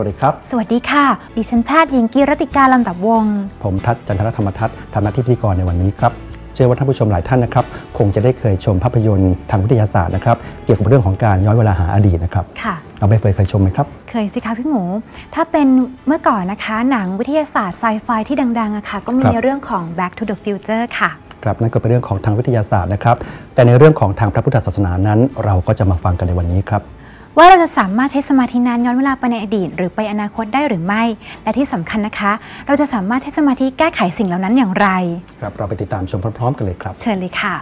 วัสดีครับ สวัสดีค่ะ ดิฉันแพทย์หญิงกีรติการลำดับวงศ์ผมทัศน์จันทรธรรมทัศน์ทำหน้าที่พิธีกรในวันนี้ครับ เชื่อว่าท่านผู้ชมหลายท่านนะครับ คงจะได้เคยชมภาพยนตร์ทางวิทยาศาสตร์นะครับ เกี่ยวกับเรื่องของการย้อนเวลาหาอดีตนะครับ ค่ะ เราไปเฟยเคยชมไหมครับ เคยสิคะพี่หมู ถ้าเป็นเมื่อก่อนนะคะ หนังวิทยาศาสตร์ไซไฟที่ดังๆอะค่ะ ก็มีครับในเรื่องของ Back to the Future ค่ะครับนั่นก็เป็นเรื่องของทางวิทยาศาสตร์นะครับ แต่ในเรื่องของทางพระพุทธศาสนานั้น เราก็จะมาฟังกันในวันนี้ครับ ว่าเราจะสามารถใช้สมาธินั้นย้อนเวลาไปในอดีต หรือไปอนาคตได้หรือไม่ และที่สำคัญนะคะ เราจะสามารถใช้สมาธิแก้ไขสิ่งเหล่านั้นอย่างไร ครับเราไปติดตามชมพร้อมๆ กันเลยครับ เชิญเลยค่ะ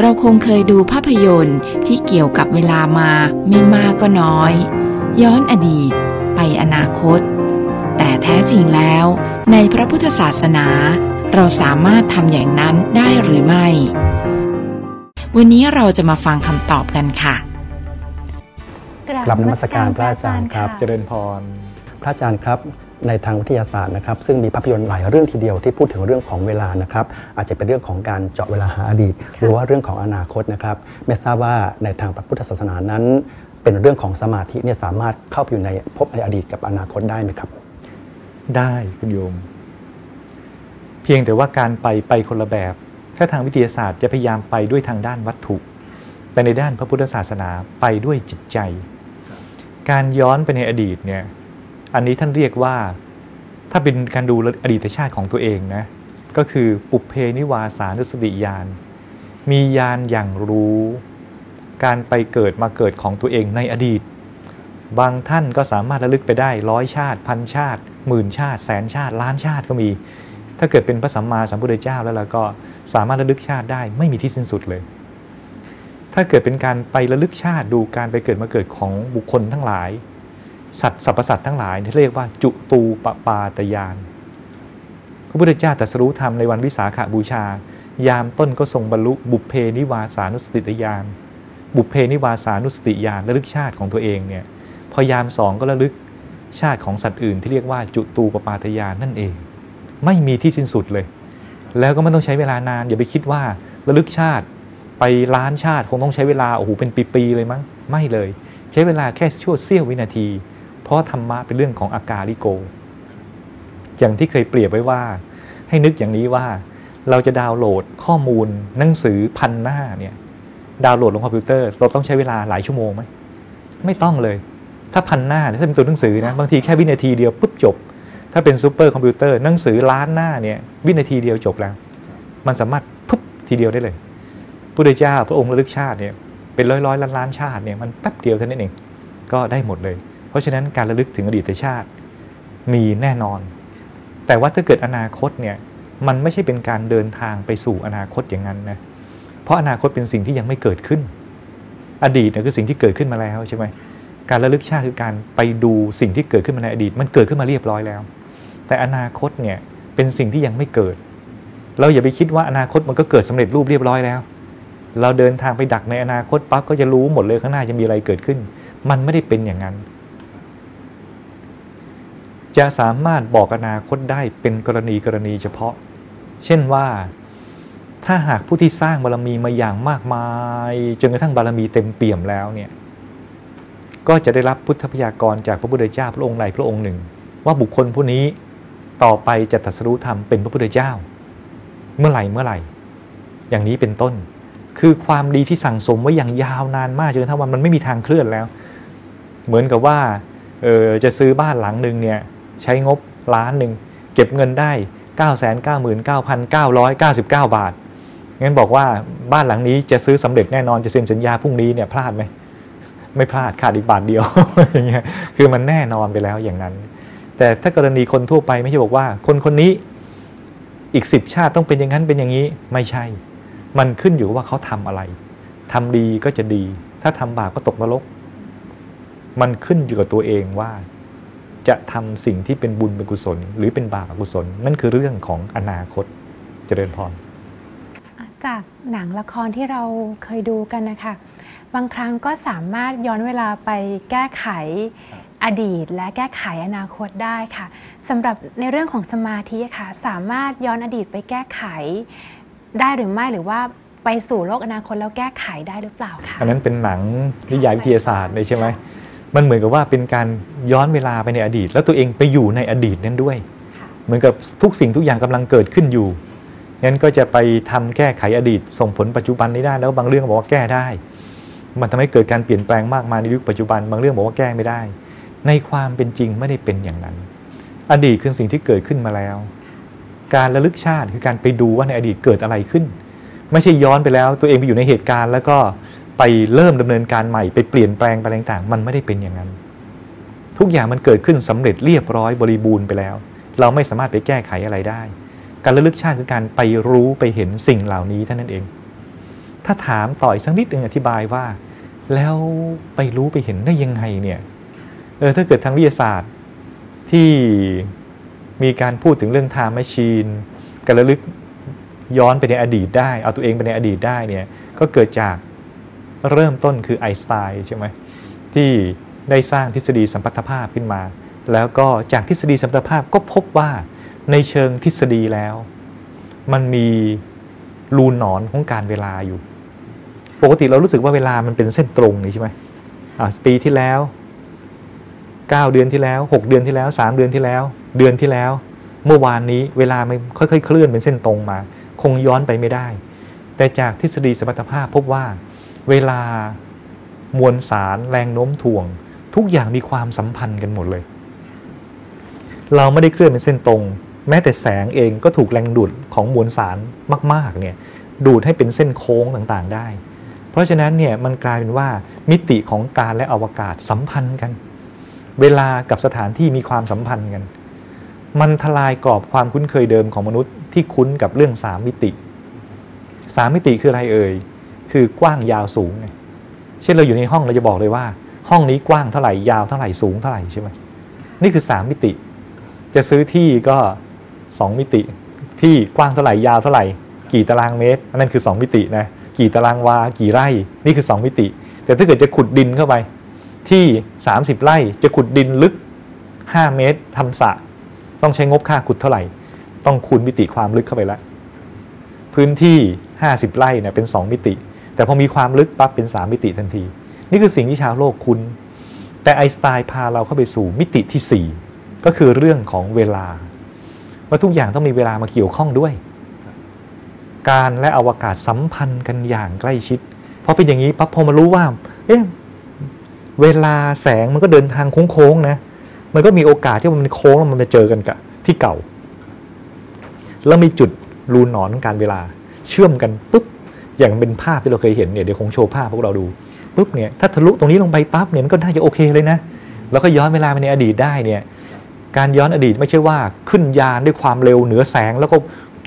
เราคงเคยดูภาพยนตร์ที่เกี่ยวกับเวลามาไม่มากก็น้อย ย้อนอดีต ไปอนาคต แต่แท้จริงแล้ว ในพระพุทธศาสนา เราสามารถทำอย่างนั้นได้หรือไม่ วันนี้เราจะมาฟังคำตอบกันค่ะกราบนมัสการพระอาจารย์ครับ เจริญพร พระอาจารย์ครับในทางวิทยาศาสตร์นะครับซึ่งมีภาพยนตร์หลายเรื่องทีเดียวที่พูดถึงเรื่องของเวลานะครับ อาจจะเป็นเรื่องของการเจาะเวลาหาอดีต หรือว่าเรื่องของอนาคตนะครับไม่ทราบว่าในทางพระพุทธศาสนานั้น เป็นเรื่องของสมาธิเนี่ยสามารถเข้าไปอยู่ในภพในอดีตกับอนาคตได้ไหมครับ ได้คุณโยม เพียงแต่ว่าการไปไปคนละแบบ ถ้าทางวิทยาศาสตร์จะพยายามไปด้วยทางด้านวัตถุ แต่ในด้านพระพุทธศาสนาไปด้วยจิตใจ การย้อนไปในอดีตเนี่ย อันนี้ท่านเรียกว่า ถ้าเป็นการดูอดีตชาติของตัวเองนะ ก็คือปุเพนิวาสานุสติญาณ มีญาณอย่างรู้ การไปเกิดมาเกิดของตัวเองในอดีต บางท่านก็สามารถระลึกไปได้ร้อยชาติ พันชาติหมื่นชาติ แสนชาติล้านชาติก็มี ถ้าเกิดเป็นพระสัมมาสัมพุทธเจ้าแล้วเราก็สามารถระลึกชาติได้ไม่มีที่สิ้นสุดเลย ถ้าเกิดเป็นการไประลึกชาติดูการไปเกิดมาเกิดของบุคคลทั้งหลาย สัตว์สรรพสัตว์ทั้งหลายที่เรียกว่าจุตูปปาตยานพระพุทธเจ้าตรัสรู้ธรรมในวันวิสาขบูชา ยามต้นก็ทรงบรรลุบุพเพนิวาสานุสติญาณบุพเพนิวาสานุสติญาณระลึกชาติของตัวเองเนี่ยพอยามสองก็ระลึกชาติของสัตว์อื่นที่เรียกว่าจุตูปปาตยานนั่นเอง ไม่มีที่สิ้นสุดเลย แล้วก็ไม่ต้องใช้เวลานาน อย่าไปคิดว่าระลึกชาติไปล้านชาติคงต้องใช้เวลาโอ้โหเป็นปีๆเลยมั้งไม่เลย ใช้เวลาแค่ชั่วเสี้ยววินาที เพราะธรรมะเป็นเรื่องของอากาลิโก อย่างที่เคยเปรียบไว้ว่า ให้นึกอย่างนี้ว่าเราจะดาวน์โหลดข้อมูลหนังสือพันหน้าเนี่ยดาวน์โหลดลงคอมพิวเตอร์ เราต้องใช้เวลาหลายชั่วโมงไหมไม่ต้องเลย ถ้าพันหน้าถ้าเป็นตัวหนังสือนะบางทีแค่วินาทีเดียวปุ๊บจบ ถ้าเป็นซูเปอร์คอมพิวเตอร์หนังสือล้านหน้าเนี่ยวินาทีเดียวจบแล้ว มันสามารถปุ๊บทีเดียวได้เลยพุทธเจ้าพระองค์ระลึกชาติเนี่ยเป็นร้อยร้อยล้านล้านชาติเนี่ยมันแป๊บเดียวเท่านั้นเองก็ได้หมดเลย เพราะฉะนั้นการระลึกถึงอดีตชาติมีแน่นอน แต่ว่าถ้าเกิดอนาคตเนี่ยมันไม่ใช่เป็นการเดินทางไปสู่อนาคตอย่างนั้นนะเพราะอนาคตเป็นสิ่งที่ยังไม่เกิดขึ้น อดีตเนี่ยคือสิ่งที่เกิดขึ้นมาแล้วใช่ไหมการระลึกชาติคือการไปดูสิ่งที่เกิดขึ้นมาในอดีต มันเกิดขึ้นมาเรียบร้อยแล้ว แต่อนาคตเนี่ยเป็นสิ่งที่ยังไม่เกิด เราอย่าไปคิดว่าอนาคตมันก็เกิดสำเร็จรูปเรียบร้อยแล้ว เราเดินทางไปดักในอนาคตปั๊บก็จะรู้หมดเลยข้างหน้าจะมีอะไรเกิดขึ้น มันไม่ได้เป็นอย่างนั้น จะสามารถบอกอนาคตได้เป็นกรณีกรณีเฉพาะ เช่นว่าถ้าหากผู้ที่สร้างบารมีมาอย่างมากมายจนกระทั่งบารมีเต็มเปี่ยมแล้วเนี่ยก็จะได้รับพุทธพยากรจากพระพุทธเจ้าพระองค์ใดพระองค์หนึ่ง ว่าบุคคลผู้นี้ ต่อไปจะตรัสรู้ธรรมเป็นพระพุทธเจ้า เมื่อไหร่เมื่อไหร่ อย่างนี้เป็นต้น คือความดีที่สั่งสมไว้อย่างยาวนานมากจนกระทั่งวันมันไม่มีทางเคลื่อนแล้ว เหมือนกับว่าเออจะซื้อบ้านหลังหนึ่งเนี่ยใช้งบล้านหนึ่งเก็บเงินได้ 9 9 9 9 9 9 9 บาทงั้นบอกว่าบ้านหลังนี้จะซื้อสำเร็จแน่นอนจะเซ็นสัญญาพรุ่งนี้เนี่ยพลาดไหมไม่พลาดขาดอีกบาทเดียวอย่างเงี้ยคือมันแน่นอนไปแล้วอย่างนั้น แต่ถ้ากรณีคนทั่วไปไม่ใช่บอกว่า คนคนนี้อีกสิบชาติต้องเป็นอย่างนั้นเป็นอย่างนี้ไม่ใช่ มันขึ้นอยู่ว่าเขาทำอะไรทำดีก็จะดี ถ้าทำบาปก็ตกนรก มันขึ้นอยู่กับตัวเองว่า จะทำสิ่งที่เป็นบุญเป็นกุศล หรือเป็นบาปอกุศล นั่นคือเรื่องของอนาคตเจริญพรจากหนังละครที่เราเคยดูกันนะคะ บางครั้งก็สามารถย้อนเวลาไปแก้ไข อดีต และแก้ไขอนาคตได้ค่ะสำหรับในเรื่องของสมาธิค่ะสามารถย้อนอดีตไปแก้ไข ได้หรือไม่หรือว่าไปสู่โลกอนาคตแล้วแก้ไขได้หรือเปล่าคะอันนั้นเป็นหนังนิยายวิทยาศาสตร์เลยใช่ไหมมันเหมือนกับว่าเป็นการย้อนเวลาไปในอดีต แล้วตัวเองไปอยู่ในอดีตนั้นด้วย เหมือนกับทุกสิ่งทุกอย่างกำลังเกิดขึ้นอยู่งั้นก็จะไปทำแก้ไขอดีต ส่งผลปัจจุบันนี้ได้แล้วบางเรื่องบอกว่าแก้ได้ มันทำให้เกิดการเปลี่ยนแปลงมากมายในยุคปัจจุบัน บางเรื่องบอกว่าแก้ไม่ได้ ในความเป็นจริงไม่ได้เป็นอย่างนั้น อดีตคือสิ่งที่เกิดขึ้นมาแล้ว การระลึกชาติคือการไปดูว่าในอดีตเกิดอะไรขึ้น ไม่ใช่ย้อนไปแล้ว ตัวเองไปอยู่ในเหตุการณ์ แล้วก็ไปเริ่มดำเนินการใหม่ไปเปลี่ยนแปลงไปต่างๆ มันไม่ได้เป็นอย่างนั้น ทุกอย่างมันเกิดขึ้นสำเร็จเรียบร้อยบริบูรณ์ไปแล้ว เราไม่สามารถไปแก้ไขอะไรได้ การระลึกชาติคือการไปรู้ไปเห็นสิ่งเหล่านี้เท่านั้นเอง ถ้าถามต่อยสักนิดหนึ่งอธิบายว่า แล้วไปรู้ไปเห็นได้ยังไงเนี่ย เออถ้าเกิดทางวิทยาศาสตร์ที่มีการพูดถึงเรื่อง time machine การระลึกย้อนไปในอดีตได้ เอาตัวเองไปในอดีตได้เนี่ยก็เกิดจากเริ่มต้นคือไอน์สไตน์ใช่ไหมที่ได้สร้างทฤษฎีสัมพัทธภาพขึ้นมา แล้วก็จากทฤษฎีสัมพัทธภาพก็พบว่าในเชิงทฤษฎีแล้ว มันมีรูหนอนของการเวลาอยู่ ปกติเรารู้สึกว่าเวลามันเป็นเส้นตรงนี่ใช่ไหมปีที่แล้ว 9 เดือนที่แล้ว 6 เดือนที่แล้ว 3 เดือนที่แล้ว เดือนที่แล้ว เมื่อวานนี้เวลามันค่อย ๆ เคลื่อนเป็นเส้นตรงมา คงย้อนไปไม่ได้ แต่จากทฤษฎีสมรรถภาพพบว่า เวลามวลสารแรงโน้มถ่วง ทุกอย่างมีความสัมพันธ์กันหมดเลย เราไม่ได้เคลื่อนเป็นเส้นตรง แม้แต่แสงเองก็ถูกแรงดูดของมวลสารมากๆเนี่ยดูดให้เป็นเส้นโค้งต่างๆได้ เพราะฉะนั้นเนี่ยมันกลายเป็นว่ามิติของการและอวกาศสัมพันธ์กัน เวลากับสถานที่มีความสัมพันธ์กัน มันทลายกรอบความคุ้นเคยเดิมของมนุษย์ที่คุ้นกับเรื่องสามมิติสามมิติคืออะไรเอ่ย คือกว้างยาวสูงไงเช่นเราอยู่ในห้องเราจะบอกเลยว่า ห้องนี้กว้างเท่าไหร่ยาวเท่าไหร่สูงเท่าไหร่ใช่ไหมนี่คือสามมิติ จะซื้อที่ก็สองมิติ ที่กว้างเท่าไหร่ยาวเท่าไหร่ กี่ตารางเมตรนั่นคือ2มิตินะกี่ตารางวากี่ไร่ นี่คือ2มิติ แต่ถ้าเกิดจะขุดดินเข้าไป ที่ 30 ไร่จะขุดดินลึก 5 เมตรทำสระต้องใช้งบค่าขุดเท่าไหร่ ต้องคูณมิติความลึกเข้าไปแล้ว พื้นที่ 50 ไร่เนี่ยเป็น 2 มิติ แต่พอมีความลึกปั๊บเป็น 3 มิติทันที นี่คือสิ่งที่ชาวโลกคุ้นแต่ไอสไตน์พาเราเข้าไปสู่มิติที่ 4 ก็คือเรื่องของเวลา ว่าทุกอย่างต้องมีเวลามาเกี่ยวข้องด้วย การและอวกาศสัมพันธ์กันอย่างใกล้ชิดเพราะเป็นอย่างนี้ปั๊บพอมารู้ว่า เอ๊ะ เวลาแสงมันก็เดินทางโค้งๆนะ มันก็มีโอกาสที่มันโค้งแล้วมันจะเจอกันกับที่เก่า แล้วมีจุดรูหนอนของการเวลาเชื่อมกันปุ๊บ อย่างเป็นภาพที่เราเคยเห็นเนี่ยเดี๋ยวคงโชว์ภาพพวกเราดูปุ๊บเนี่ยถ้าทะลุตรงนี้ลงไปปั๊บเนี่ยมันก็น่าจะโอเคเลยนะ แล้วก็ย้อนเวลาไปในอดีตได้เนี่ยการย้อนอดีตไม่ใช่ว่าขึ้นยานด้วยความเร็วเหนือแสง แล้วก็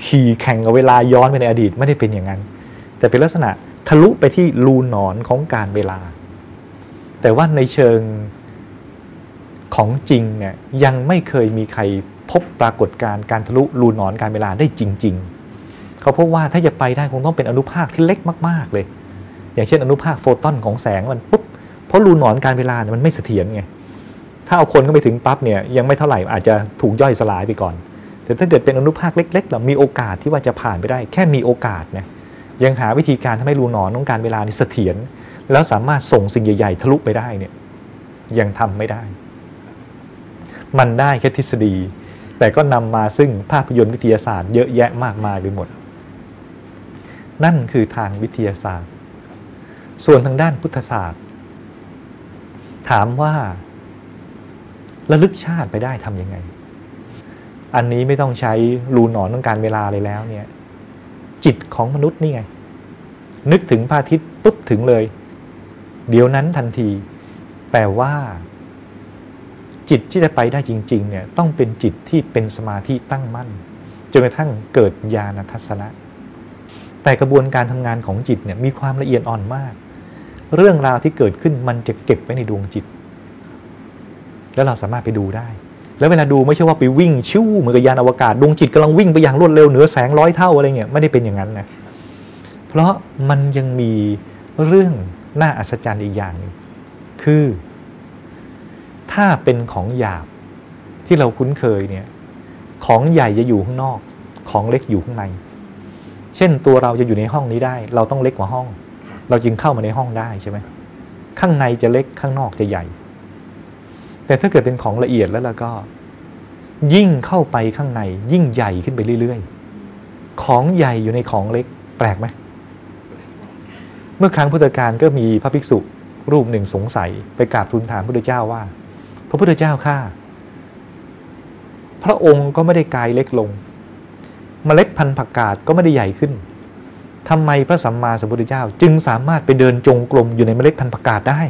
ขี่แข่งกับเวลาย้อนไปในอดีตไม่ได้เป็นอย่างนั้น แต่เป็นลักษณะทะลุไปที่รูหนอนของการเวลา แต่ว่าในเชิงของจริงเนี่ยยังไม่เคยมีใครพบปรากฏการณ์การทะลุรูหนอนการเวลาได้จริง ๆ เขาพบว่าถ้าจะไปได้คงต้องเป็นอนุภาคที่เล็กมาก ๆ เลย อย่างเช่นอนุภาคโฟตอนของแสงมันปุ๊บเพราะรูหนอนการเวลาเนี่ยมันไม่เสถียรไงถ้าเอาคนเข้าไปถึงปั๊บเนี่ยยังไม่เท่าไหร่อาจจะถูกย่อยสลายไปก่อน แต่ถ้าเกิดเป็นอนุภาคเล็กๆเรามีโอกาสที่ว่าจะผ่านไปได้ แค่มีโอกาสนะ ยังหาวิธีการทำให้รูหนอนของการเวลานี่เสถียรแล้วสามารถส่งสิ่งใหญ่ๆทะลุไปได้เนี่ยยังทำไม่ได้ มันได้แค่ทฤษฎี แต่ก็นำมาซึ่งภาพยนตร์วิทยาศาสตร์เยอะแยะมากมายไปหมด นั่นคือทางวิทยาศาสตร์ ส่วนทางด้านพุทธศาสตร์ ถามว่าระลึกชาติไปได้ทำยังไง อันนี้ไม่ต้องใช้รูหนอนต้องการเวลาเลยแล้วเนี่ย จิตของมนุษย์นี่ไง นึกถึงพระอาทิตย์ปุ๊บถึงเลย เดี๋ยวนั้นทันทีแต่ว่า จิตที่จะไปได้จริง ๆ เนี่ย ต้องเป็นจิตที่เป็นสมาธิตั้งมั่นจนกระทั่งเกิดญาณทัศนะ แต่กระบวนการทำงานของจิตเนี่ยมีความละเอียดอ่อนมาก เรื่องราวที่เกิดขึ้นมันจะเก็บไว้ในดวงจิต แล้วเราสามารถไปดูได้ แล้วเวลาดูไม่ใช่ว่าไปวิ่งชิวเหมือนกับยานอวกาศดวงจิตกำลังวิ่งไปอย่างรวดเร็วเหนือแสงร้อยเท่าอะไรเงี้ยไม่ได้เป็นอย่างนั้นนะเพราะมันยังมีเรื่องน่าอัศจรรย์อีกอย่างหนึงคือ ถ้าเป็นของหยาบที่เราคุ้นเคยเนี่ยของใหญ่จะอยู่ข้างนอก ของเล็กอยู่ข้างใน เช่นตัวเราจะอยู่ในห้องนี้ได้ เราต้องเล็กกว่าห้อง เราจึงเข้ามาในห้องได้ใช่ไหมข้างในจะเล็กข้างนอกจะใหญ่ แต่ถ้าเกิดเป็นของละเอียดแล้วล้วก็ ยิ่งเข้าไปข้างใน ยิ่งใหญ่ขึ้นไปเรื่อยๆ ของใหญ่อยู่ในของเล็ก แปลกไหมเมื่อครั้งพุทธกาลก็มีพระภิกษุรูปหนึ่งสงสัย ไปกราบทูลถามพระพุทธเจ้าว่า พระพุทธเจ้าข้าพระองค์ก็ไม่ได้กายเล็กลงเมล็ดพันธุ์ผักกาดก็ไม่ได้ใหญ่ขึ้นทำไมพระสัมมาสัมพุทธเจ้า จึงสามารถไปเดินจงกรมอยู่ในเมล็ดพันธุ์ผักกาดได้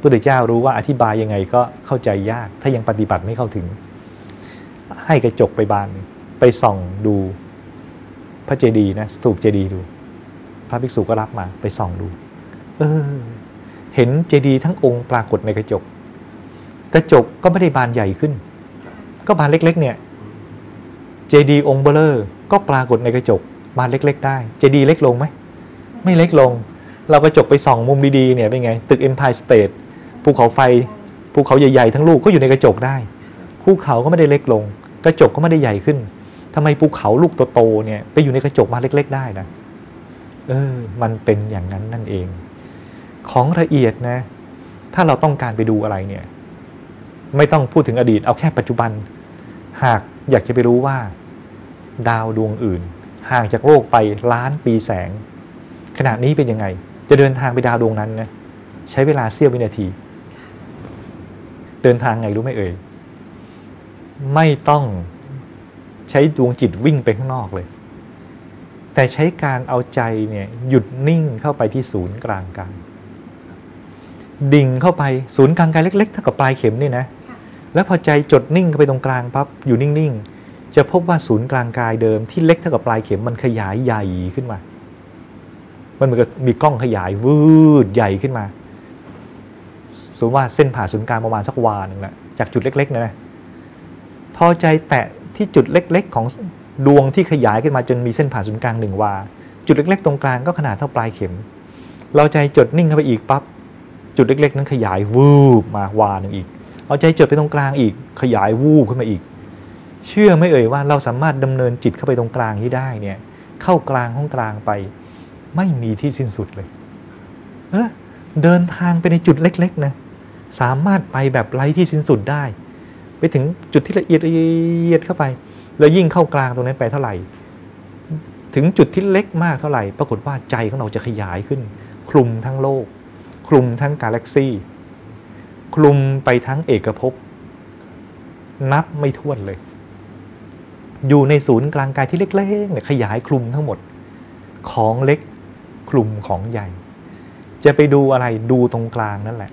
พุทธเจ้ารู้ว่าอธิบายยังไงก็เข้าใจยาก ถ้ายังปฏิบัติไม่เข้าถึง ให้กระจกไปบานไปส่องดูพระเจดีย์นะสถูปเจดีย์ดู พระภิกษุก็รับมาไปส่องดู เออ เห็นเจดีย์ทั้งองค์ปรากฏในกระจก กระจกก็ไม่ได้บานใหญ่ขึ้น ก็บานเล็ก ๆ เนี่ย เจดีย์องค์เบลเลอร์ก็ปรากฏในกระจกบานเล็ก ๆ ได้ เจดีย์เล็กลงไหม ไม่เล็กลง เรากระจกไปส่องมุมดีๆเนี่ยเป็นไง ตึก Empire State ภูเขาไฟภูเขาใหญ่ๆทั้งลูกก็อยู่ในกระจกได้ภูเขาก็ไม่ได้เล็กลง กระจกก็ไม่ได้ใหญ่ขึ้นทำไมภูเขาลูกโตๆเนี่ยไปอยู่ในกระจกมาเล็ก ๆ ได้นะเออ มันเป็นอย่างนั้นนั่นเอง ของละเอียดนะ ถ้าเราต้องการไปดูอะไรเนี่ย ไม่ต้องพูดถึงอดีต เอาแค่ปัจจุบัน หากอยากจะไปรู้ว่า ดาวดวงอื่น ห่างจากโลกไปล้านปีแสง ขณะนี้เป็นยังไง จะเดินทางไปดาวดวงนั้นนะใช้เวลาเสี้ยววินาที เดินทางไงรู้ไหมเอ่ย ไม่ต้องใช้ดวงจิตวิ่งไปข้างนอกเลย แต่ใช้การเอาใจเนี่ยหยุดนิ่งเข้าไปที่ศูนย์กลางกายดิ่งเข้าไปศูนย์กลางกายเล็กๆเท่ากับปลายเข็มนี่นะ แล้วพอใจจดนิ่งเข้าไปตรงกลางปั๊บอยู่นิ่งๆ จะพบว่าศูนย์กลางกายเดิมที่เล็กเท่ากับปลายเข็มมันขยายใหญ่ขึ้นมา มันเหมือนกับมีกล้องขยายวืดใหญ่ขึ้นมา สมมติว่าเส้นผ่าศูนย์กลางประมาณสักวาหนึ่งแหละจากจุดเล็กๆนะพอใจแตะที่จุดเล็ก ๆ ของดวงที่ขยายขึ้นมาจนมีเส้นผ่าศูนย์กลางหนึ่งวา จุดเล็ก ๆ ตรงกลางก็ขนาดเท่าปลายเข็ม เราใจจดนิ่งเข้าไปอีกปั๊บจุดเล็ก ๆ นั้นขยายวืบมาวาหนึ่งอีก เอาใจจดไปตรงกลางอีก ขยายวูบขึ้นมาอีก เชื่อไม่เอ่ยว่าเราสามารถดำเนินจิตเข้าไปตรงกลางที่ได้เนี่ย เข้ากลางห้องกลางไป ไม่มีที่สิ้นสุดเลย เออเดินทางไปในจุดเล็ก ๆ นะ สามารถไปแบบไร้ที่สิ้นสุดได้ ไปถึงจุดที่ละเอียดละเอียดเข้าไป แล้วยิ่งเข้ากลางตรงนั้นไปเท่าไหร่ ถึงจุดที่เล็กมากเท่าไหร่ ปรากฏว่าใจของเราจะขยายขึ้น คลุมทั้งโลก คลุมทั้งกาแล็กซี่ คลุมไปทั้งเอกภพนับไม่ถ้วนเลย อยู่ในศูนย์กลางกายที่เล็กๆเนี่ยขยายคลุมทั้งหมด ของเล็กคลุมของใหญ่ จะไปดูอะไรดูตรงกลางนั่นแหละ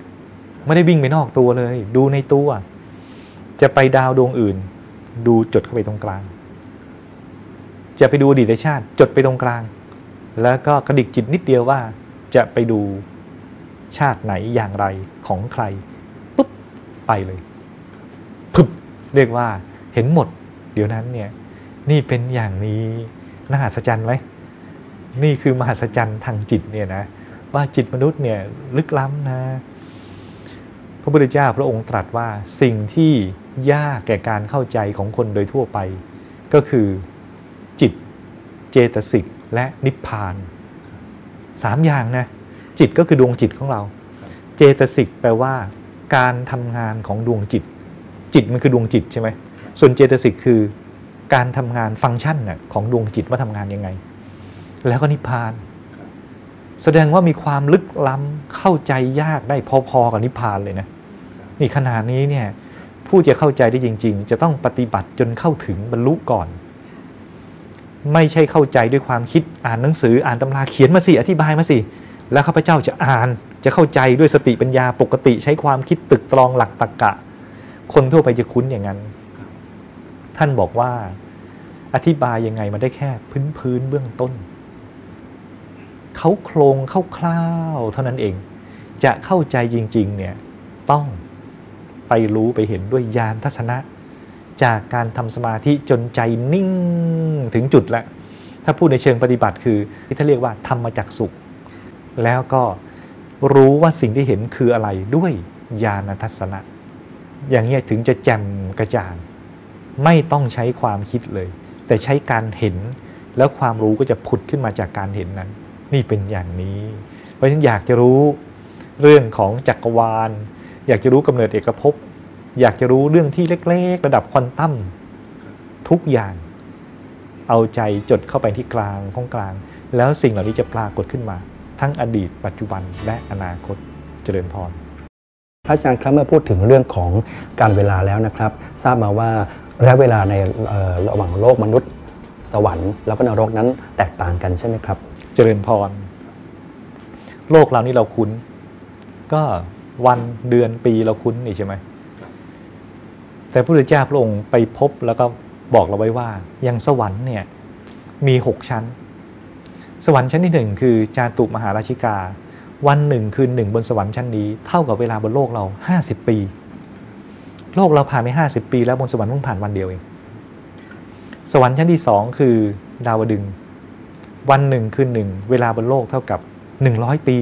ไม่ได้วิ่งไปนอกตัวเลย ดูในตัว จะไปดาวดวงอื่น ดูจดเข้าไปตรงกลาง จะไปดูอดีตชาติ จดไปตรงกลาง แล้วก็กระดิกจิตนิดเดียวว่า จะไปดูชาติไหนอย่างไรของใครปุ๊บไปเลยพึบเรียกว่าเห็นหมด เดี๋ยวนั้นเนี่ย นี่เป็นอย่างนี้น่าหัศจรรย์ไหมนี่คือมหัศจรรย์ทางจิตเนี่ยนะว่าจิตมนุษย์เนี่ยลึกล้ำนะ ระพุทธเจ้าพระองค์ตรัสว่าสิ่งที่ยากแก่การเข้าใจของคนโดยทั่วไป ก็คือจิตเจตสิกและนิพพานสามอย่างนะจิตก็คือดวงจิตของเรา เจตสิกแปลว่า การทำงานของดวงจิต จิตมันคือดวงจิตใช่ไหมส่วนเจตสิกคือการทำงานฟังก์ชันนะของดวงจิตว่าทำงานยังไง แล้วก็นิพพาน แสดงว่ามีความลึกล้ำเข้าใจยากได้พอๆกับนิพพานเลยนะ นี่ขนาดนี้เนี่ยผู้จะเข้าใจได้จริง ๆ จะต้องปฏิบัติจนเข้าถึงบรรลุก่อน ไม่ใช่เข้าใจด้วยความคิดอ่านหนังสืออ่านตำราเขียนมาสิอธิบายมาสิแล้วข้าพเจ้าจะอ่านจะเข้าใจด้วยสติปัญญาปกติใช้ความคิดตึกตรองหลักตรรกะ คนทั่วไปจะคุ้นอย่างนั้น ท่านบอกว่า อธิบายยังไงมันได้แค่พื้นพื้นเบื้องต้น เขาโครงเข้าคร่าวเท่านั้นเอง จะเข้าใจจริง ๆ เนี่ยต้อง ไปรู้ไปเห็นด้วยญาณทัศนะ จากการทำสมาธิจนใจนิ่งถึงจุดแล้วถ้าพูดในเชิงปฏิบัติคือที่ท่านเรียกว่าธรรมจักสุข แล้วก็รู้ว่าสิ่งที่เห็นคืออะไรด้วยญาณทัศนะ อย่างเงี้ถึงจะแจ่มกระจ่าง ไม่ต้องใช้ความคิดเลย แต่ใช้การเห็นแล้วความรู้ก็จะผุดขึ้นมาจากการเห็นนั้น นี่เป็นอย่างนี้ เพราะฉะนั้นอยากจะรู้เรื่องของจักรวาล อยากจะรู้กำเนิดเอกภพ อยากจะรู้เรื่องที่เล็ก ๆ ระดับควอนตัมทุกอย่าง เอาใจจดเข้าไปที่กลางของกลาง แล้วสิ่งเหล่านี้จะปรากฏขึ้นมา ทั้งอดีต ปัจจุบันและอนาคตเจริญพรพระอาจารย์ครับเมื่อพูดถึงเรื่องของการเวลาแล้วนะครับ ทราบมาว่าระยะเวลาในเอ่อระหว่างโลกมนุษย์ สวรรค์แล้วก็นรกนั้นแตกต่างกันใช่ไหมครับ เจริญพร โลกเรานี่เราคุ้น ก็ วันเดือนปีเราคุ้นนี่ใช่ไหมแต่พระพุทธเจ้าพระองค์ไปพบแล้วก็บอกเราไว้ว่าอย่างสวรรค์เนี่ยมีหกชั้น สวรรค์ชั้นที่หนึ่งคือจาตุมหาราชิกา วันหนึ่งคืนหนึ่งบนสวรรค์ชั้นนี้ เท่ากับเวลาบนโลกเราห้าสิบปี โลกเราผ่านไปห้าสิบปี แล้วบนสวรรค์เพิ่งผ่านวันเดียวเองสวรรค์ชั้นที่สองคือดาวดึงส์วันหนึ่งคืนหนึ่งเวลาบนโลกเท่ากับ100ปี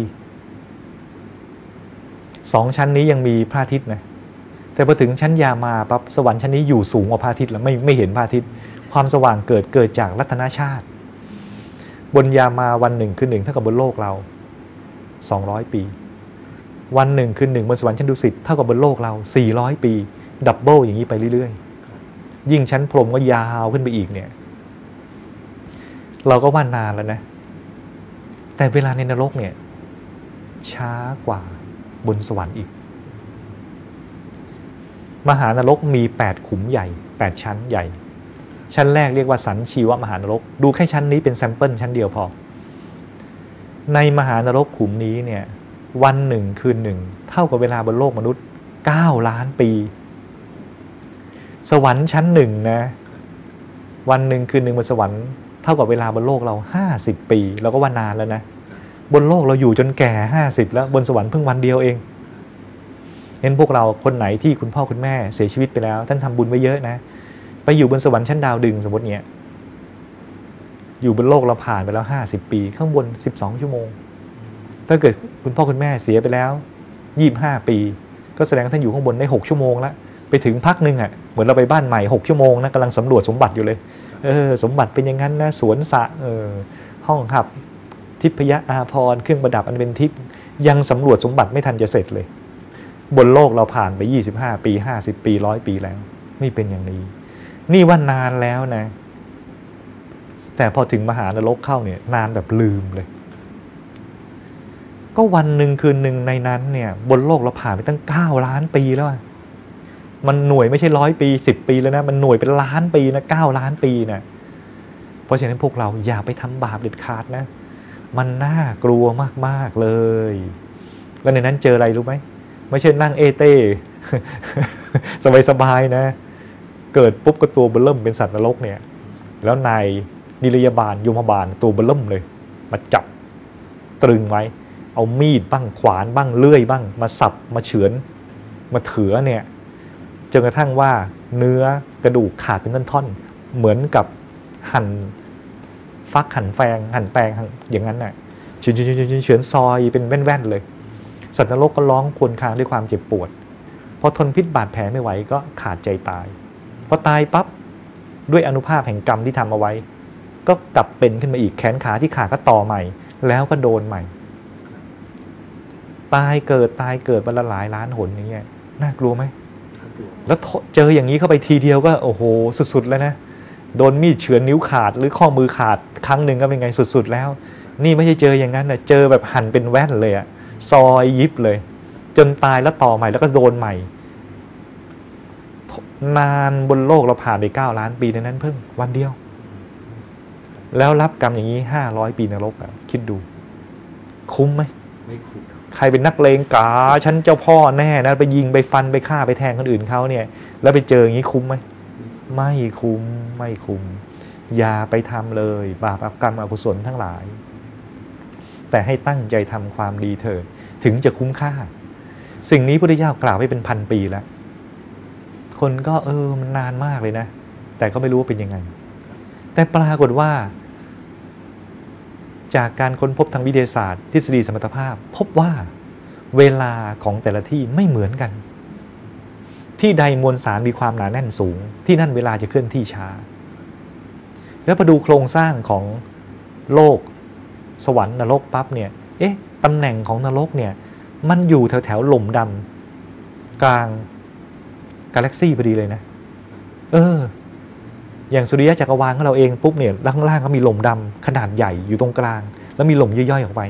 สองชั้นนี้ยังมีพระอาทิตย์นะแต่พอถึงชั้นยามาปั๊บสวรรค์ชั้นนี้อยู่สูงกว่าพระอาทิตย์แล้วไม่ไม่เห็นพระอาทิตย์ ความสว่างเกิดเกิดจากรัตนชาติ บนยามาวันหนึ่งคืนหนึ่งเท่ากับบนโลกเรา 200 ปี วันหนึ่งคืนหนึ่งบนสวรรค์ชั้นดุสิตเท่ากับบนโลกเรา 400 ปี ดับเบิลอย่างนี้ไปเรื่อยๆ ยิ่งชั้นพรมก็ยาวขึ้นไปอีกเนี่ย เราก็ว่านานแล้วนะ แต่เวลาในนรกเนี่ย ช้ากว่า บนสวรรค์อีก มหานรกมี 8 ขุมใหญ่ 8 ชั้นใหญ่ ชั้นแรกเรียกว่าสันชีวมหานรก ดูแค่ชั้นนี้เป็น sample ชั้นเดียวพอ ในมหานรกขุมนี้เนี่ยวันหนึ่งคืนหนึ่ง เท่ากับเวลาบนโลกมนุษย์ 9 ล้านปี สวรรค์ชั้นหนึ่งนะวันหนึ่งคืนหนึ่งบนสวรรค์เท่ากับเวลาบนโลกเรา 50 ปี เราก็ว่านานแล้วนะ บนโลกเราอยู่จนแก่50แล้วบนสวรรค์เพิ่งวันเดียวเองเห็นพวกเราคนไหนที่คุณพ่อคุณแม่เสียชีวิตไปแล้ว ท่านทำบุญไว้เยอะนะ ไปอยู่บนสวรรค์ชั้นดาวดึงสมมติเนี่ยอยู่บนโลกเราผ่านไปแล้ว50ปี ข้างบน12ชั่วโมง ถ้าเกิดคุณพ่อคุณแม่เสียไปแล้ว25ปี ก็แสดงว่าท่านอยู่ข้างบนได้6ชั่วโมงล้วไปถึงพักหนึ่งอะ่ะเหมือนเราไปบ้านใหม่6ชั่วโมงนะกำลังสำรวจสมบัติอยู่เลย เออ สมบัติเป็นอย่างนั้นนะสวนสระเออห้องหับ ทิพยอาภรเครื่องประดับอันเป็นทิพย์ยังสำรวจสมบัติไม่ทันจะเสร็จเลย บนโลกเราผ่านไป 25 ปี 50 ปีร้อยปีแล้ว นี่เป็นอย่างนี้ นี่ว่านานแล้วนะ แต่พอถึงมหานรกเข้าเนี่ย นานแบบลืมเลย ก็วันหนึ่งคืนหนึ่งในนั้นเนี่ย บนโลกเราผ่านไปตั้ง 9 ล้านปีแล้วมันหน่วยไม่ใช่ร้อยปีสิบปีแล้วนะ มันหน่วยเป็นล้านปีนะเก้าล้านปีนะเพราะฉะนั้นพวกเราอย่าไปทำบาปเด็ดขาดนะ มันน่ากลัวมากๆเลย แล้วในนั้นเจออะไรรู้ไหมไม่ใช่นั่งเอเต้สบายๆนะ เกิดปุ๊บก็ตัวเบลเริ่มเป็นสัตว์นรกเนี่ย แล้วนายนิรยาบาลยมบาลตัวเบลเริ่มเลย มาจับตรึงไว้ เอามีดบ้างขวานบ้างเลื่อยบ้าง มาสับมาเฉือน มาเถือเนี่ยจนกระทั่งว่าเนื้อกระดูกขาดเป็นท่อนๆเหมือนกับหั่น ฟักหั่นแฟงหั่นแปลงอย่างนั้นน่ะเฉือนเฉือนเฉือนเฉือนซอยเป็นแว่นๆเลย สัตว์นรกก็ร้องครวญครางด้วยความเจ็บปวดพอทนพิษบาดแผลไม่ไหวก็ขาดใจตายพอตายปั๊บด้วยอนุภาพแห่งกรรมที่ทำเอาไว้ ก็กลับเป็นขึ้นมาอีกแขนขาที่ขาดก็ต่อใหม่ แล้วก็โดนใหม่ ตายเกิดตายเกิดวันละหลายล้านหนอย่างเงี้ยน่ากลัวไหมแล้วเจออย่างนี้เข้าไปทีเดียวก็โอ้โหสุด ๆ แล้วนะ โดนมีดเฉือนนิ้วขาด หรือข้อมือขาดครั้งหนึ่งก็เป็นไงสุด ๆ แล้ว นี่ไม่ใช่เจออย่างนั้นนะเจอแบบหั่นเป็นแว่นเลยอะซอยยิบเลย จนตายแล้วต่อใหม่แล้วก็โดนใหม่ นานบนโลกเราผ่านไปเก้าล้านปีในนั้นเพิ่งวันเดียว แล้วรับกรรมอย่างนี้ห้าร้อยปีนรกอะคิดดู คุ้มไหมไม่คุ้มใครเป็นนักเลงกาฉันเจ้าพ่อแน่นะไปยิงไปฟันไปฆ่าไปแทงคนอื่นเขาเนี่ย แล้วไปเจออย่างนี้คุ้มไหม ไม่คุ้มไม่คุ้มอย่าไปทำเลย บาปกรรมอกุศลทั้งหลาย แต่ให้ตั้งใจทำความดีเถิดถึงจะคุ้มค่า สิ่งนี้พระพุทธเจ้ากล่าวไว้เป็นพันปีแล้ว คนก็เออมันนานมากเลยนะ แต่ก็ไม่รู้ว่าเป็นยังไง แต่ปรากฏว่า จากการค้นพบทางวิทยาศาสตร์ทฤษฎีสมรรถภาพ พบว่าเวลาของแต่ละที่ไม่เหมือนกัน ที่ใดมวลสารมีความหนาแน่นสูง ที่นั่นเวลาจะเคลื่อนที่ช้า แล้วพอดูโครงสร้างของโลกสวรรค์นรกปั๊บเนี่ย เอ๊ะตำแหน่งของนรกเนี่ย มันอยู่แถวแถวหล่มดำกลางกาแล็กซี่พอดีเลยนะ เออ อย่างสุริยะจักรวาลของเราเองปุ๊บเนี่ยข้างล่างก็มีหลมดำขนาดใหญ่อยู่ตรงกลาง แล้วมีหลมย่อยๆออกไป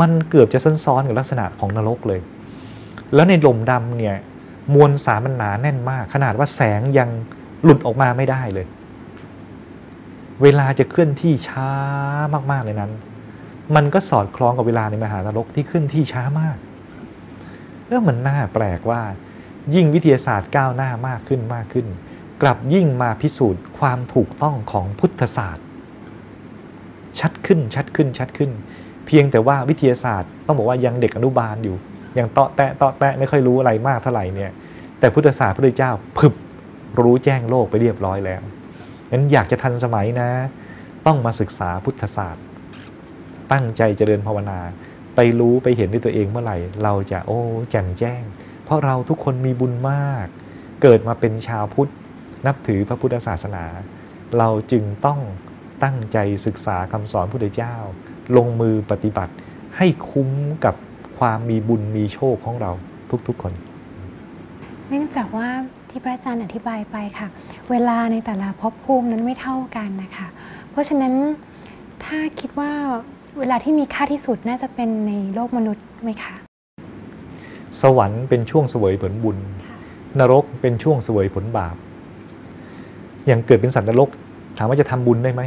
มันเกือบจะซ้อนๆกับลักษณะของนรกเลย แล้วในหลมดำเนี่ย มวลสารมันหนาแน่นมาก ขนาดว่าแสงยังหลุดออกมาไม่ได้เลย เวลาจะเคลื่อนที่ช้ามากๆเลยนั้น มันก็สอดคล้องกับเวลาในมหานรกที่ขึ้นที่ช้ามากเออมันน่าแปลกว่า ยิ่งวิทยาศาสตร์ก้าวหน้ามากขึ้นมากขึ้น กลับยิ่งมาพิสูจน์ความถูกต้องของพุทธศาสตร์ ชัดขึ้นชัดขึ้นชัดขึ้น เพียงแต่ว่าวิทยาศาสตร์ต้องบอกว่ายังเด็กอนุบาลอยู่ ยังเตาะแตะเตาะแตะไม่ค่อยรู้อะไรมากเท่าไหร่เนี่ย แต่พุทธศาสตร์พระเจ้าพึบรู้แจ้งโลกไปเรียบร้อยแล้วงั้นอยากจะทันสมัยนะ ต้องมาศึกษาพุทธศาสตร์ ตั้งใจเจริญภาวนา ไปรู้ไปเห็นด้วยตัวเองเมื่อไหร่ เราจะโอ้แจ่มแจ้ง เพราะเราทุกคนมีบุญมาก เกิดมาเป็นชาวพุทธ นับถือพระพุทธศาสนา เราจึงต้องตั้งใจศึกษาคำสอนพระพุทธเจ้า ลงมือปฏิบัติให้คุ้มกับ ความมีบุญมีโชคของเราทุกๆคน เนื่องจากว่าที่พระอาจารย์อธิบายไปค่ะ เวลาในแต่ละภพภูมินั้นไม่เท่ากันนะคะ เพราะฉะนั้นถ้าคิดว่าเวลาที่มีค่าที่สุดน่าจะเป็นในโลกมนุษย์ไหมคะ สวรรค์เป็นช่วงเสวยผลบุญ นรกเป็นช่วงเสวยผลบาป อย่างเกิดเป็นสัตว์นรก ถามว่าจะทำบุญได้ไหม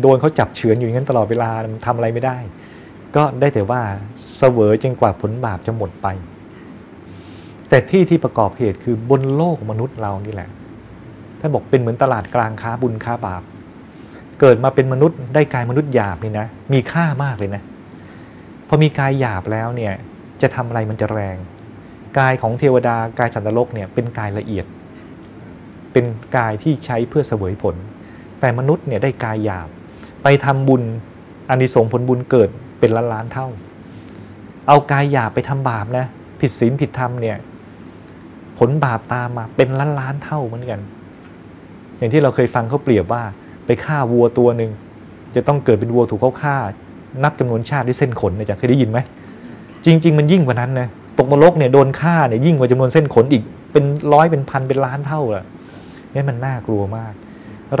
โดนเขาจับเฉือนอยู่อย่างนั้นตลอดเวลามันทำอะไรไม่ได้ ก็ได้แต่ว่าเสวยจนกว่าผลบาปจะหมดไป แต่ที่ที่ประกอบเหตุคือบนโลกมนุษย์เรานี่แหละท่านบอกเป็นเหมือนตลาดกลางค้าบุญค้าบาป เกิดมาเป็นมนุษย์ได้กายมนุษย์หยาบนี่นะมีค่ามากเลยนะพอมีกายหยาบแล้วเนี่ยจะทำอะไรมันจะแรง กายของเทวดากายสันตโลกเนี่ยเป็นกายละเอียด เป็นกายที่ใช้เพื่อเสวยผล แต่มนุษย์เนี่ยได้กายหยาบ ไปทำบุญอานิสงส์ผลบุญเกิด เป็นล้านล้านๆเท่า เอากายหยาบไปทำบาปนะ ผิดศีลผิดธรรมเนี่ย ผลบาปตามมาเป็นล้านล้านๆเท่าเหมือนกัน อย่างที่เราเคยฟังเขาเปรียบว่า ไปฆ่าวัวตัวหนึ่งจะต้องเกิดเป็นวัวถูกเขาฆ่า นับจำนวนชาติด้วยเส้นขนนะจ๊ะเคยได้ยินไหมจริง ๆ มันยิ่งกว่านั้นนะตกมรกเนี่ยโดนฆ่าเนี่ยยิ่งกว่าจำนวนเส้นขนอีกเป็นร้อยเป็นพันเป็นล้านเท่าอะนี่มันน่ากลัวมาก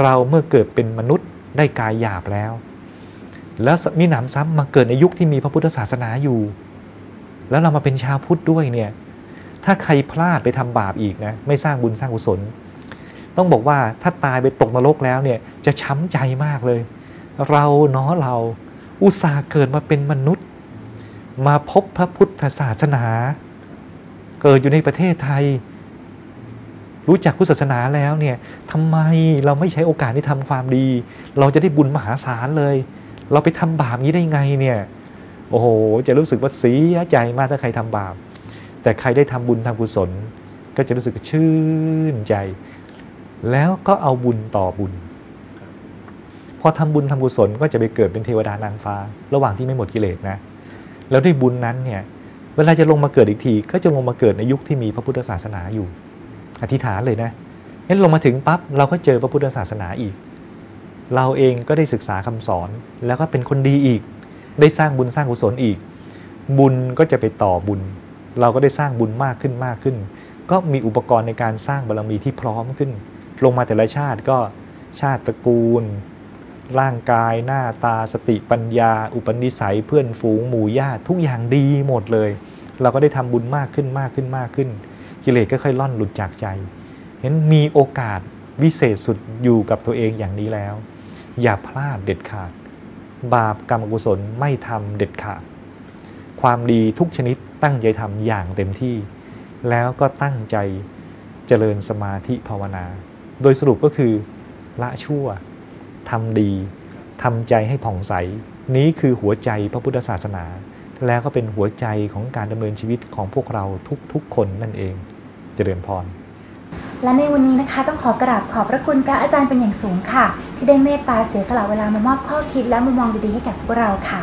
เราเมื่อเกิดเป็นมนุษย์ได้กายหยาบแล้ว แล้วมีหนำซ้ำมาเกิดในยุคที่มีพระพุทธศาสนาอยู่ แล้วเรามาเป็นชาวพุทธด้วยเนี่ย ถ้าใครพลาดไปทำบาปอีกนะ ไม่สร้างบุญสร้างกุศล ต้องบอกว่าถ้าตายไปตกนรกแล้วเนี่ย จะช้ำใจมากเลย เราเนาะเราอุตส่าห์เกิดมาเป็นมนุษย์ มาพบพระพุทธศาสนา เกิดอยู่ในประเทศไทย รู้จักพุทธศาสนาแล้วเนี่ยทำไมเราไม่ใช้โอกาสที่ทำความดี เราจะได้บุญมหาศาลเลย เราไปทำบาปนี้ได้ไงเนี่ยโอ้โห จะรู้สึกว่าเสียใจมากถ้าใครทำบาป แต่ใครได้ทำบุญทำกุศล ก็จะรู้สึกชื่นใจ แล้วก็เอาบุญต่อบุญ พอทำบุญทำกุศลก็จะไปเกิดเป็นเทวดานางฟ้า ระหว่างที่ไม่หมดกิเลสนะ แล้วด้วยบุญนั้นเนี่ยเวลาจะลงมาเกิดอีกที ก็จะลงมาเกิดในยุคที่มีพระพุทธศาสนาอยู่ อธิษฐานเลยนะงั้นลงมาถึงปั๊บเราก็เจอพระพุทธศาสนาอีก เราเองก็ได้ศึกษาคำสอนแล้วก็เป็นคนดีอีก ได้สร้างบุญสร้างกุศลอีก บุญก็จะไปต่อบุญ เราก็ได้สร้างบุญมากขึ้นมากขึ้น ก็มีอุปกรณ์ในการสร้างบารมีที่พร้อมขึ้น ลงมาแต่ละชาติก็ชาติตระกูล ร่างกายหน้าตาสติปัญญา อุปนิสัยเพื่อนฝูงหมู่ญาติทุกอย่างดีหมดเลย เราก็ได้ทำบุญมากขึ้นมากขึ้นมากขึ้น กิเลสก็ค่อยล่อนหลุดจากใจเห็นมีโอกาสวิเศษสุดอยู่กับตัวเองอย่างนี้แล้ว อย่าพลาดเด็ดขาด บาปกรรมอกุศลไม่ทำเด็ดขาด ความดีทุกชนิดตั้งใจทำอย่างเต็มที่ แล้วก็ตั้งใจเจริญสมาธิภาวนา โดยสรุปก็คือละชั่วทำดีทำใจให้ผ่องใส นี้คือหัวใจพระพุทธศาสนา แล้วก็เป็นหัวใจของการดำเนินชีวิตของพวกเราทุกๆคนนั่นเอง เจริญพร และในวันนี้นะคะต้องขอกราบขอบพระคุณพระอาจารย์เป็นอย่างสูงค่ะ ที่ได้เมตตาเสียสละเวลามามอบข้อคิดและมุมมองดีๆให้กับพวกเราค่ะ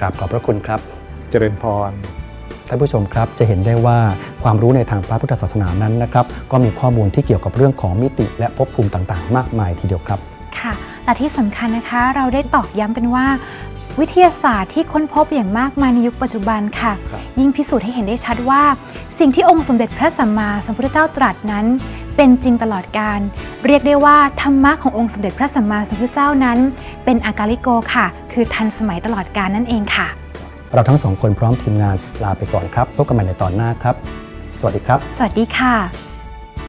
กราบขอบพระคุณครับ เจริญพรท่านผู้ชมครับจะเห็นได้ว่าความรู้ในทางพระพุทธศาสนานั้นนะครับก็มีข้อมูลที่เกี่ยวกับเรื่องของมิติและภพภูมิต่างๆ มากมายทีเดียวครับค่ะและที่สำคัญนะคะเราได้ตอกย้ำกันว่าวิทยาศาสตร์ที่ค้นพบอย่างมากมายในยุคปัจจุบันค่ะครับยิ่งพิสูจน์ให้เห็นได้ชัดว่า สิ่งที่องค์สมเด็จพระสัมมาสัมพุทธเจ้าตรัสนั้น เป็นจริงตลอดการ เรียกได้ว่าธรรมะขององค์สมเด็จพระสัมมาสัมพุทธเจ้านั้น เป็นอากาลิโกค่ะ คือทันสมัยตลอดการนั่นเองค่ะ เราทั้งสองคนพร้อมทีมงานลาไปก่อนครับพบกันใหม่ในตอนหน้าครับ สวัสดีครับ สวัสดีค่ะ